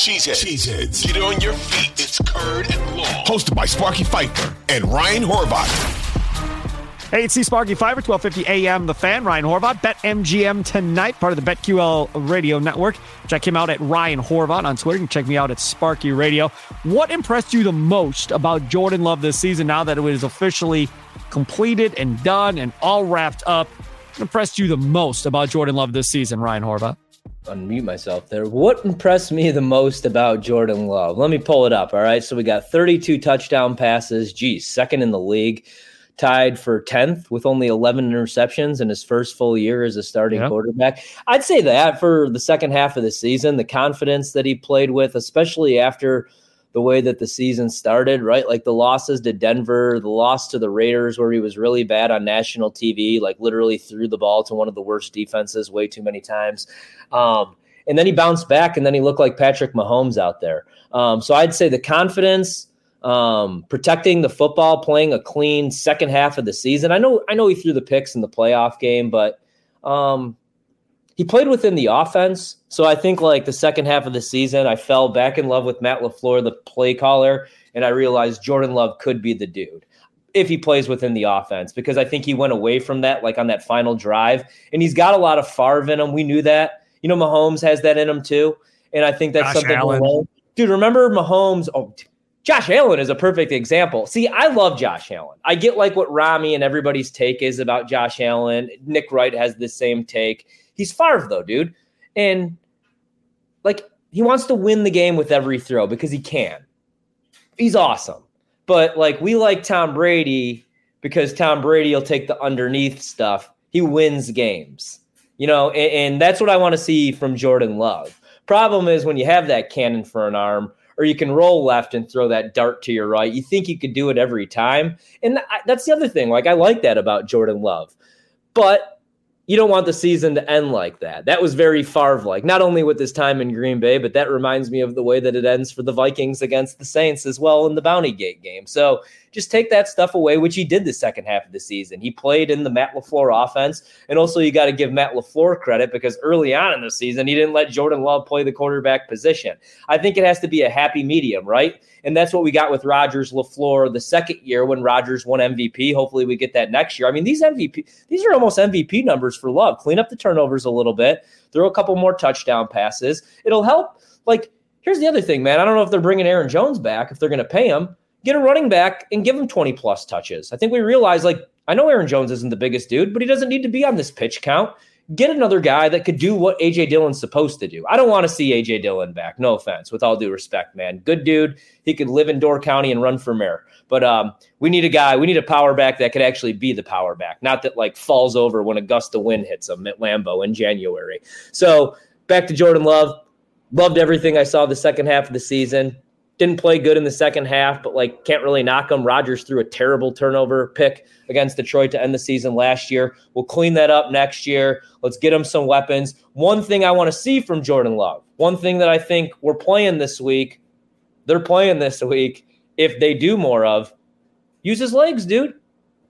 Cheeseheads. Cheeseheads. Get on your feet. It's Curd and Long. Hosted by Sparky Fifer and Ryan Horvat. Hey, it's C Sparky Fifer, 1250 AM, The Fan, Ryan Horvat, Bet MGM tonight, part of the BetQL radio network. Check him out at Ryan Horvat on Twitter. You can check me out at Sparky Radio. What impressed you the most about Jordan Love this season now that it was officially completed and done and all wrapped up? What impressed you the most about Jordan Love this season, Ryan Horvat? Unmute myself there. What impressed me the most about Jordan Love? Let me pull it up. All right. So we got 32 touchdown passes. Geez, second in the league, tied for 10th with only 11 interceptions in his first full year as a starting quarterback. I'd say that for the second half of the season, the confidence that he played with, especially after the way that the season started, right? Like the losses to Denver, the loss to the Raiders, where he was really bad on national TV, like literally threw the ball to one of the worst defenses way too many times. Um, and then he bounced back, and then he looked like Patrick Mahomes out there. Um, so I'd say the confidence, um, protecting the football, playing a clean second half of the season. I know, I know he threw the picks in the playoff game, but um, he played within the offense. So I think like the second half of the season, I fell back in love with Matt LaFleur, the play caller, and I realized Jordan Love could be the dude if he plays within the offense because I think he went away from that like on that final drive. And he's got a lot of Favre in him. We knew that. You know, Mahomes has that in him too. And I think that's Josh something Allen. Dude, remember Mahomes? Oh, Josh Allen is a perfect example. See, I love Josh Allen. I get like what Rami and everybody's take is about Josh Allen. Nick Wright has the same take. He's Favre though, dude. And like he wants to win the game with every throw because he can. He's awesome. But like we like Tom Brady because Tom Brady will take the underneath stuff. He wins games. You know, and, and that's what I want to see from Jordan Love. Problem is when you have that cannon for an arm, or you can roll left and throw that dart to your right. You think you could do it every time, and th- that's the other thing. Like I like that about Jordan Love, but you don't want the season to end like that. That was very Favre like, not only with his time in Green Bay, but that reminds me of the way that it ends for the Vikings against the Saints as well in the Bounty Gate game. So just take that stuff away, which he did the second half of the season. He played in the Matt LaFleur offense. And also, you got to give Matt LaFleur credit because early on in the season, he didn't let Jordan Love play the quarterback position. I think it has to be a happy medium, right? And that's what we got with Rodgers LaFleur the second year when Rodgers won MVP. Hopefully, we get that next year. I mean, these MVP, these are almost MVP numbers for Love. Clean up the turnovers a little bit, throw a couple more touchdown passes. It'll help. Like, here's the other thing, man. I don't know if they're bringing Aaron Jones back, if they're going to pay him get a running back and give him 20 plus touches. I think we realize, like, I know Aaron Jones isn't the biggest dude, but he doesn't need to be on this pitch count. Get another guy that could do what AJ Dillon's supposed to do. I don't want to see AJ Dillon back. No offense, with all due respect, man. Good dude. He could live in Door County and run for mayor. But um, we need a guy. We need a power back that could actually be the power back, not that like falls over when a gust of wind hits him at Lambeau in January. So back to Jordan Love. Loved everything I saw the second half of the season didn't play good in the second half, but like can't really knock him. Rodgers threw a terrible turnover pick against Detroit to end the season last year. We'll clean that up next year. Let's get him some weapons. One thing I want to see from Jordan Love, one thing that I think we're playing this week, they're playing this week. If they do more of, use his legs, dude.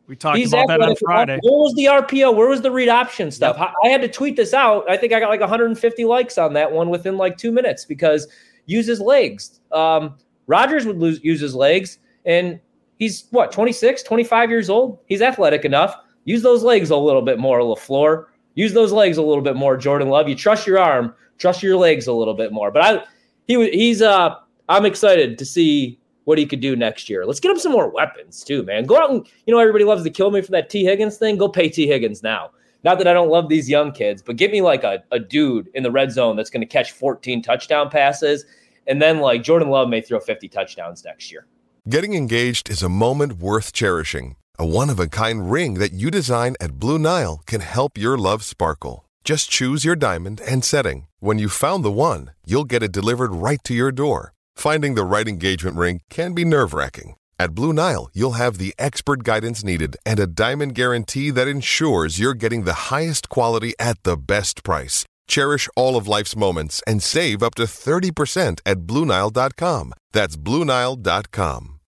We talked He's about that on Friday. Where was the RPO? Where was the read option stuff? Yep. I had to tweet this out. I think I got like 150 likes on that one within like two minutes because use his legs. Um, Rodgers would lose, use his legs, and he's what 26, 25 years old. He's athletic enough. Use those legs a little bit more, Lafleur. Use those legs a little bit more, Jordan Love. You trust your arm, trust your legs a little bit more. But I, he, he's uh, I'm excited to see what he could do next year. Let's get him some more weapons too, man. Go out and you know everybody loves to kill me for that Tee Higgins thing. Go pay Tee Higgins now. Not that I don't love these young kids, but give me like a, a dude in the red zone that's going to catch 14 touchdown passes and then like Jordan Love may throw 50 touchdowns next year. Getting engaged is a moment worth cherishing. A one of a kind ring that you design at Blue Nile can help your love sparkle. Just choose your diamond and setting. When you found the one, you'll get it delivered right to your door. Finding the right engagement ring can be nerve wracking. At Blue Nile, you'll have the expert guidance needed and a diamond guarantee that ensures you're getting the highest quality at the best price. Cherish all of life's moments and save up to 30% at Bluenile.com. That's Bluenile.com.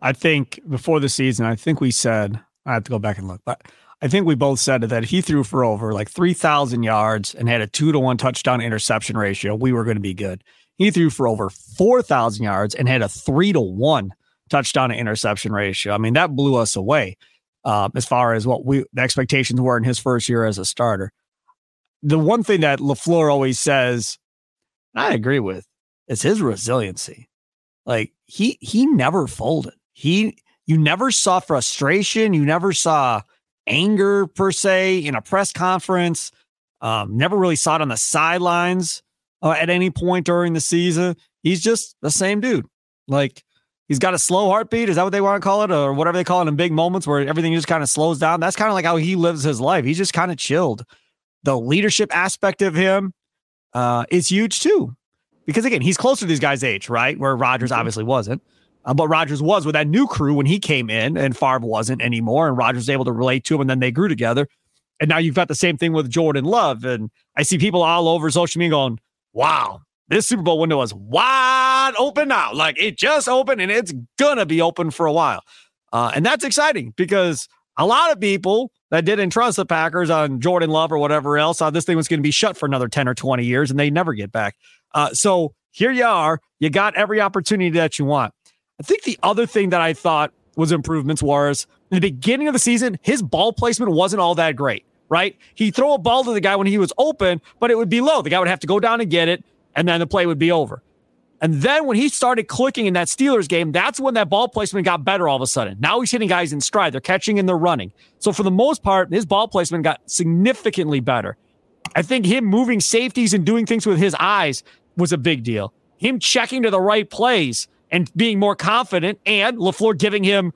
I think before the season, I think we said, I have to go back and look, but I think we both said that he threw for over like 3,000 yards and had a two to one touchdown interception ratio. We were going to be good. He threw for over 4,000 yards and had a three to one touchdown to interception ratio. I mean, that blew us away um, as far as what we the expectations were in his first year as a starter the one thing that LaFleur always says, and I agree with, is his resiliency. Like he he never folded. He you never saw frustration, you never saw anger per se in a press conference. Um, never really saw it on the sidelines uh, at any point during the season. He's just the same dude. Like he's got a slow heartbeat. Is that what they want to call it, or whatever they call it in big moments where everything just kind of slows down? That's kind of like how he lives his life. He's just kind of chilled the leadership aspect of him uh, is huge too. Because again, he's closer to these guys' age, right? Where Rodgers mm-hmm. obviously wasn't. Uh, but Rodgers was with that new crew when he came in, and Favre wasn't anymore. And Rodgers was able to relate to him, and then they grew together. And now you've got the same thing with Jordan Love. And I see people all over social media going, wow, this Super Bowl window is wide open now. Like it just opened and it's going to be open for a while. Uh, and that's exciting because a lot of people that didn't trust the Packers on Jordan Love or whatever else thought this thing was going to be shut for another 10 or 20 years and they never get back. Uh, so here you are. You got every opportunity that you want. I think the other thing that I thought was improvements was in the beginning of the season, his ball placement wasn't all that great, right? He'd throw a ball to the guy when he was open, but it would be low. The guy would have to go down and get it, and then the play would be over. And then when he started clicking in that Steelers game, that's when that ball placement got better all of a sudden. Now he's hitting guys in stride. They're catching and they're running. So for the most part, his ball placement got significantly better. I think him moving safeties and doing things with his eyes was a big deal. Him checking to the right plays and being more confident and LaFleur giving him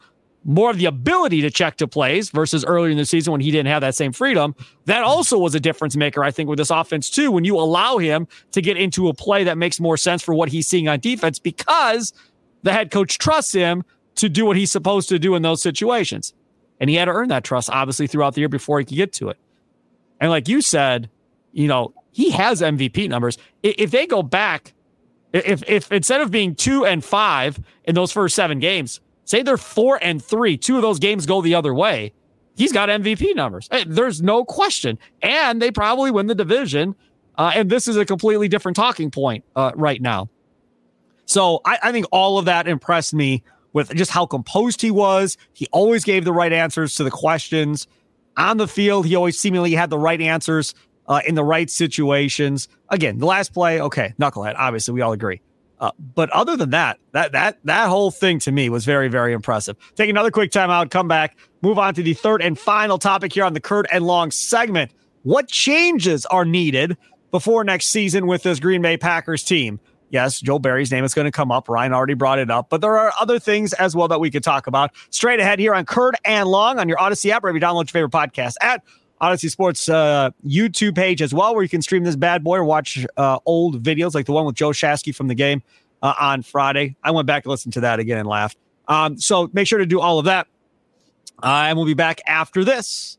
more of the ability to check to plays versus earlier in the season when he didn't have that same freedom. That also was a difference maker, I think, with this offense, too, when you allow him to get into a play that makes more sense for what he's seeing on defense because the head coach trusts him to do what he's supposed to do in those situations. And he had to earn that trust, obviously, throughout the year before he could get to it. And like you said, you know, he has MVP numbers. If they go back, if if instead of being two and five in those first seven games, say they're four and three, two of those games go the other way, he's got MVP numbers. There's no question. And they probably win the division. Uh, and this is a completely different talking point uh, right now. So I, I think all of that impressed me with just how composed he was. He always gave the right answers to the questions on the field. He always seemingly had the right answers uh, in the right situations. Again, the last play, okay, knucklehead. Obviously, we all agree. Uh, but other than that, that that that whole thing to me was very very impressive. Take another quick timeout, come back, move on to the third and final topic here on the Curd and Long segment. What changes are needed before next season with this Green Bay Packers team? Yes, Joe Barry's name is going to come up. Ryan already brought it up, but there are other things as well that we could talk about. Straight ahead here on Curd and Long on your Audacy app, wherever you download your favorite podcast at Audacy Sports uh, YouTube page as well, where you can stream this bad boy or watch uh, old videos like the one with Joe Shasky from the game uh, on Friday. I went back and listened to that again and laughed. Um, so make sure to do all of that. Uh, and we'll be back after this.